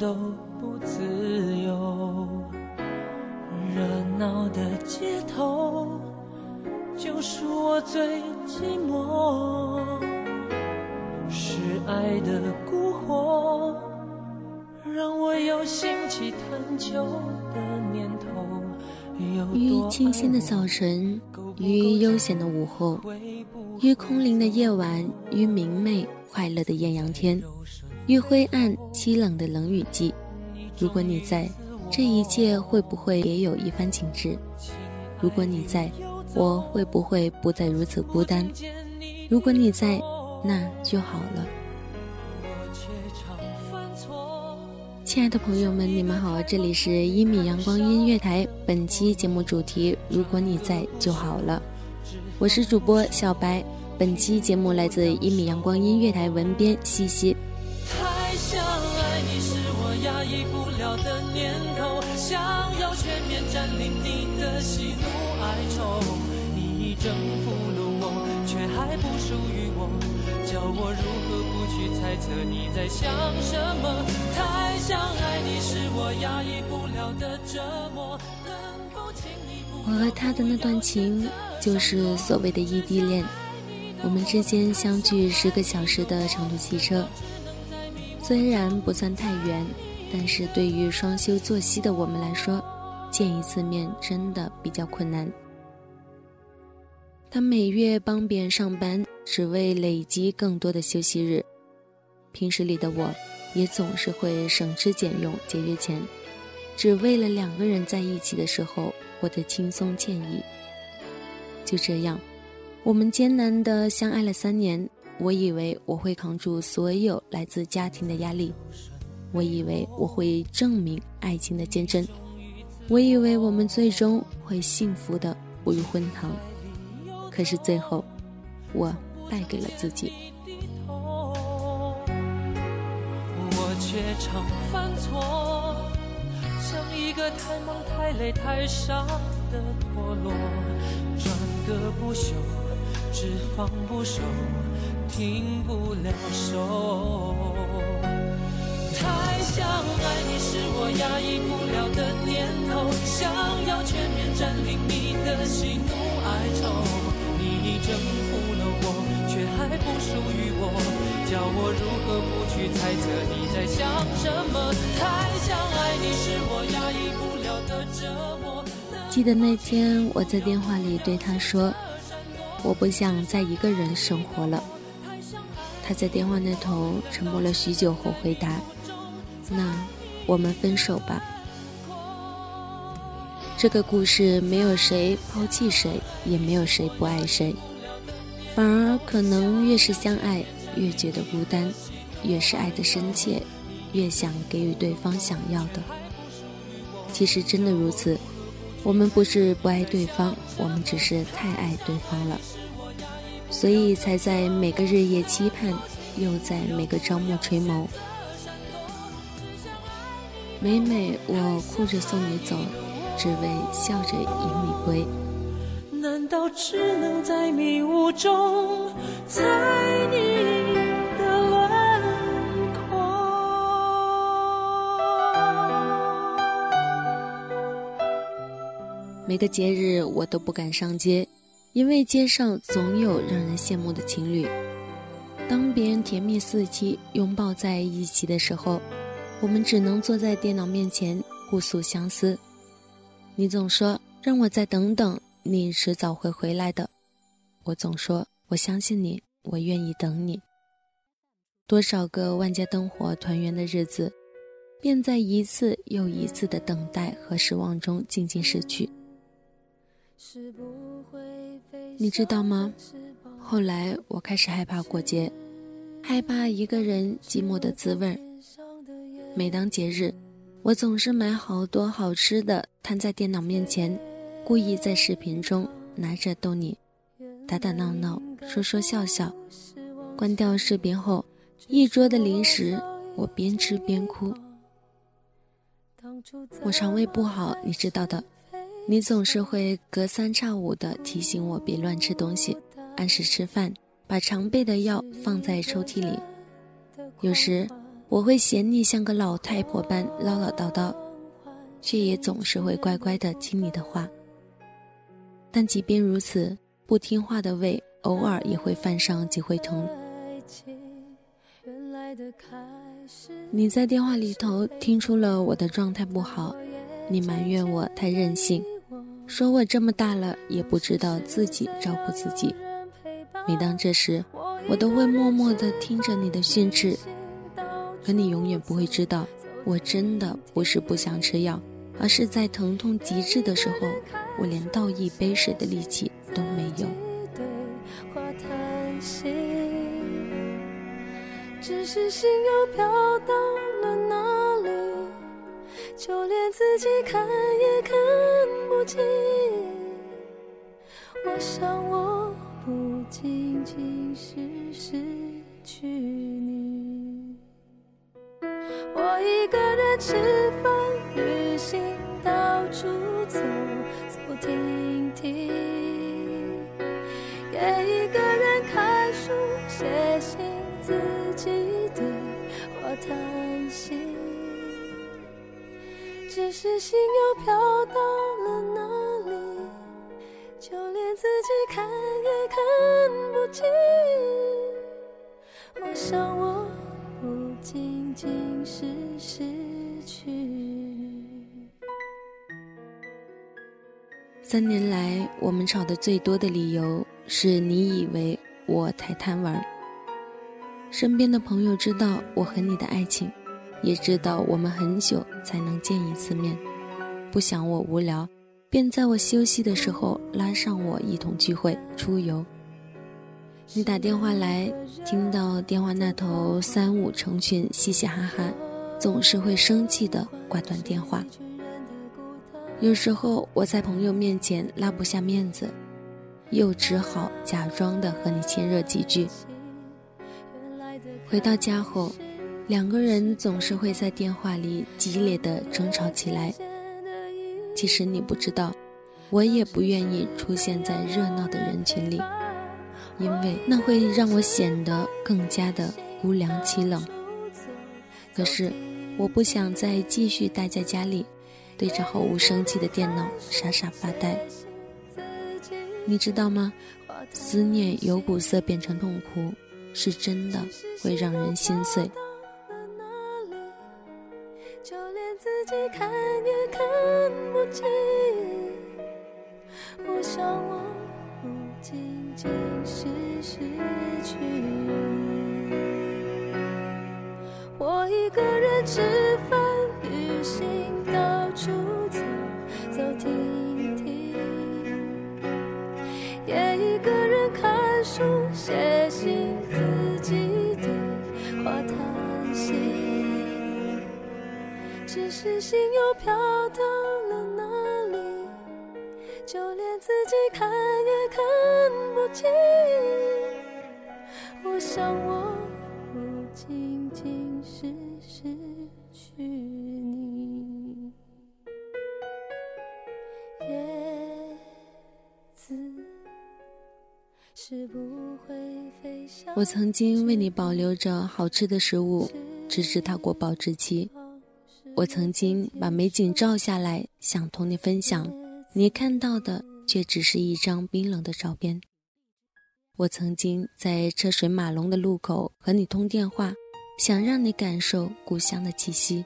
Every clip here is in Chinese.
都不自由。热闹的街头，就是我最寂寞。是爱的蛊惑，让我有兴起的念头。于清新的早晨，于悠闲的午后，于空灵的夜晚，于明媚快乐的艳阳天，于灰暗凄冷的冷雨季。如果你在，这一切会不会也有一番情致？如果你在，我会不会不再如此孤单？如果你在，那就好了。亲爱的朋友们，你们好，这里是一米阳光音乐台。本期节目主题：如果你在就好了。我是主播小白。本期节目来自一米阳光音乐台文编西西。压抑不了的念头，想要全面占领你的喜怒哀愁。你已征服了我，却还不属于我，叫我如何不去猜测你在想什么？太想爱你是我压抑不了的折磨，能否请你不我和他的那段情，就是所谓的异地恋。我们之间相距十个小时的长途汽车，虽然不算太远，但是对于双休作息的我们来说，见一次面真的比较困难。他每月帮别人上班，只为累积更多的休息日。平时里的我，也总是会省吃俭用、节约钱，只为了两个人在一起的时候过得轻松惬意。就这样，我们艰难的相爱了三年。我以为我会扛住所有来自家庭的压力，我以为我会证明爱情的坚贞，我以为我们最终会幸福的步入婚堂。可是最后，我败给了自己。我却常犯错，像一个太忙太累太傻的陀螺，转个不休，只放不收，停不了是我压抑不了的念头，想要全面占领你的喜怒哀愁。你已征服了我，却还不属于我，叫我如何不去猜测你在想什么？太想爱你是我压抑不了的折磨。记得那天我在电话里对他说：“我不想再一个人生活了。”他在电话那头沉默了许久后回答：“那我们分手吧。”这个故事没有谁抛弃谁，也没有谁不爱谁，反而可能越是相爱，越觉得孤单，越是爱的深切，越想给予对方想要的。其实真的如此，我们不是不爱对方，我们只是太爱对方了，所以才在每个日夜期盼，又在每个朝暮垂眸。每每我哭着送你走。只为笑着迎你归。难道只能在迷雾中猜你的轮廓？每个节日我都不敢上街，因为街上总有让人羡慕的情侣。当别人甜蜜四起，拥抱在一起的时候，我们只能坐在电脑面前互诉相思。你总说让我再等等，你迟早会回来的。我总说我相信你，我愿意等你。多少个万家灯火团圆的日子，便在一次又一次的等待和失望中静静逝去。你知道吗？后来我开始害怕过节，害怕一个人寂寞的滋味。每当节日。我总是买好多好吃的，摊在电脑面前，故意在视频中拿着逗你，打打闹闹，说说笑笑。关掉视频后，一桌的零食，我边吃边哭。我肠胃不好，你知道的，你总是会隔三差五的提醒我别乱吃东西，按时吃饭，把常备的药放在抽屉里。有时。我会嫌你像个老太婆般唠唠叨叨，却也总是会乖乖的听你的话。但即便如此，不听话的胃偶尔也会犯上几回疼。你在电话里头听出了我的状态不好，你埋怨我太任性，说我这么大了也不知道自己照顾自己。每当这时，我都会默默的听着你的训斥。可你永远不会知道，我真的不是不想吃药，而是在疼痛极致的时候，我连倒一杯水的力气都没有。只是心又飘到了哪里，就连自己看也看不清。我想我不仅仅是失去吃饭、旅行，到处走走停停，也一个人看书、写信，自己对我叹息。只是心又飘到了哪里，就连自己看也看不清。我想我不。仅仅是失去。三年来，我们吵得最多的理由是你以为我太贪玩。身边的朋友知道我和你的爱情，也知道我们很久才能见一次面，不想我无聊，便在我休息的时候拉上我一同聚会出游。你打电话来，听到电话那头三五成群，嘻嘻哈哈，总是会生气的挂断电话。有时候我在朋友面前拉不下面子，又只好假装的和你亲热几句。回到家后，两个人总是会在电话里激烈的争吵起来。其实你不知道，我也不愿意出现在热闹的人群里。因为那会让我显得更加的孤凉凄冷。可是，我不想再继续待在家里，对着毫无生气的电脑傻傻发呆。你知道吗？思念由苦涩变成痛苦，是真的会让人心碎。就连自己看也看不清。自己看也看不清。我想我不仅仅是失去你。叶子是不会飞翔。我曾经为你保留着好吃的食物，直至它过保质期。我曾经把美景照下来，想同你分享，你看到的却只是一张冰冷的照片。我曾经在车水马龙的路口和你通电话，想让你感受故乡的气息，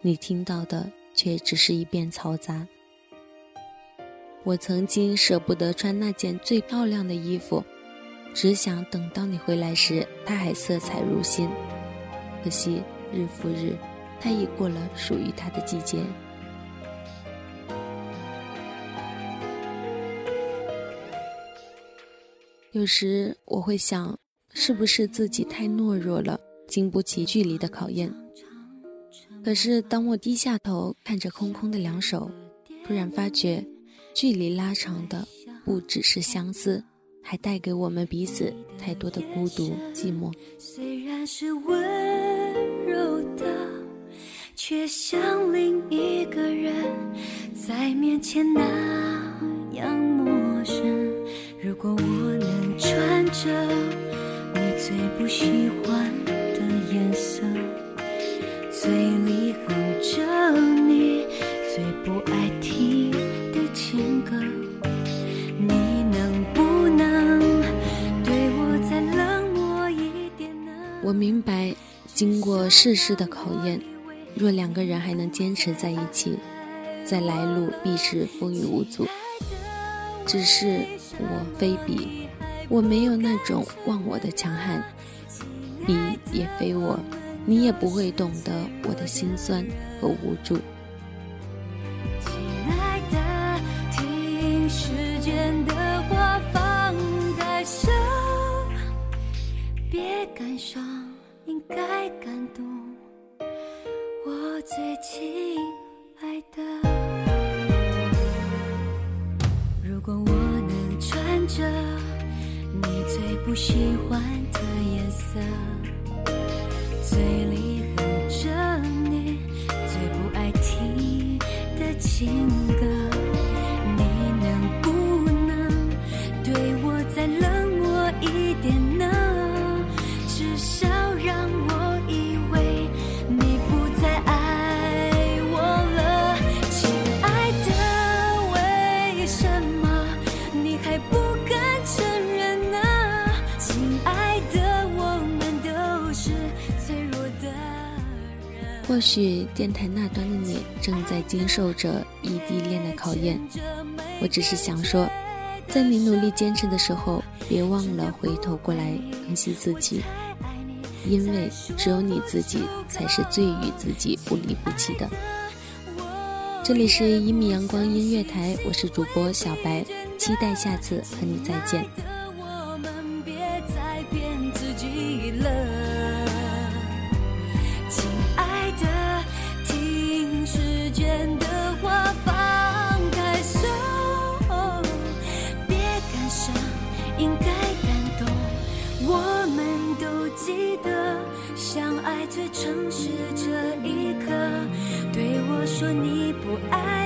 你听到的却只是一片嘈杂。我曾经舍不得穿那件最漂亮的衣服，只想等到你回来时，它还色彩如新。可惜日复日，它已过了属于它的季节。有时我会想，是不是自己太懦弱了，经不起距离的考验？可是当我低下头看着空空的两手，突然发觉。距离拉长的不只是相思，还带给我们彼此太多的孤独寂寞。虽然是温柔的，却像另一个人在面前那样陌生。如果我能穿着你最不喜欢的颜色，嘴里哼着你最不爱听的。情歌，你能不能对我再冷漠一点呢？我明白，经过世事的考验，若两个人还能坚持在一起，在来路必是风雨无阻。只是我非彼，我没有那种忘我的强悍，彼也非我，你也不会懂得我的心酸和无助。亲爱的，听时间的话，放开手，别感伤应该感动，我最亲爱的。着你最不喜欢的颜色，嘴里哼着你最不爱听的情歌，许电台那端的你正在经受着异地恋的考验，我只是想说，在你努力坚持的时候，别忘了回头过来疼惜自己，因为只有你自己才是最与自己不离不弃的。这里是一米阳光音乐台，我是主播小白，期待下次和你再见。相爱最诚实这一刻，对我说你不爱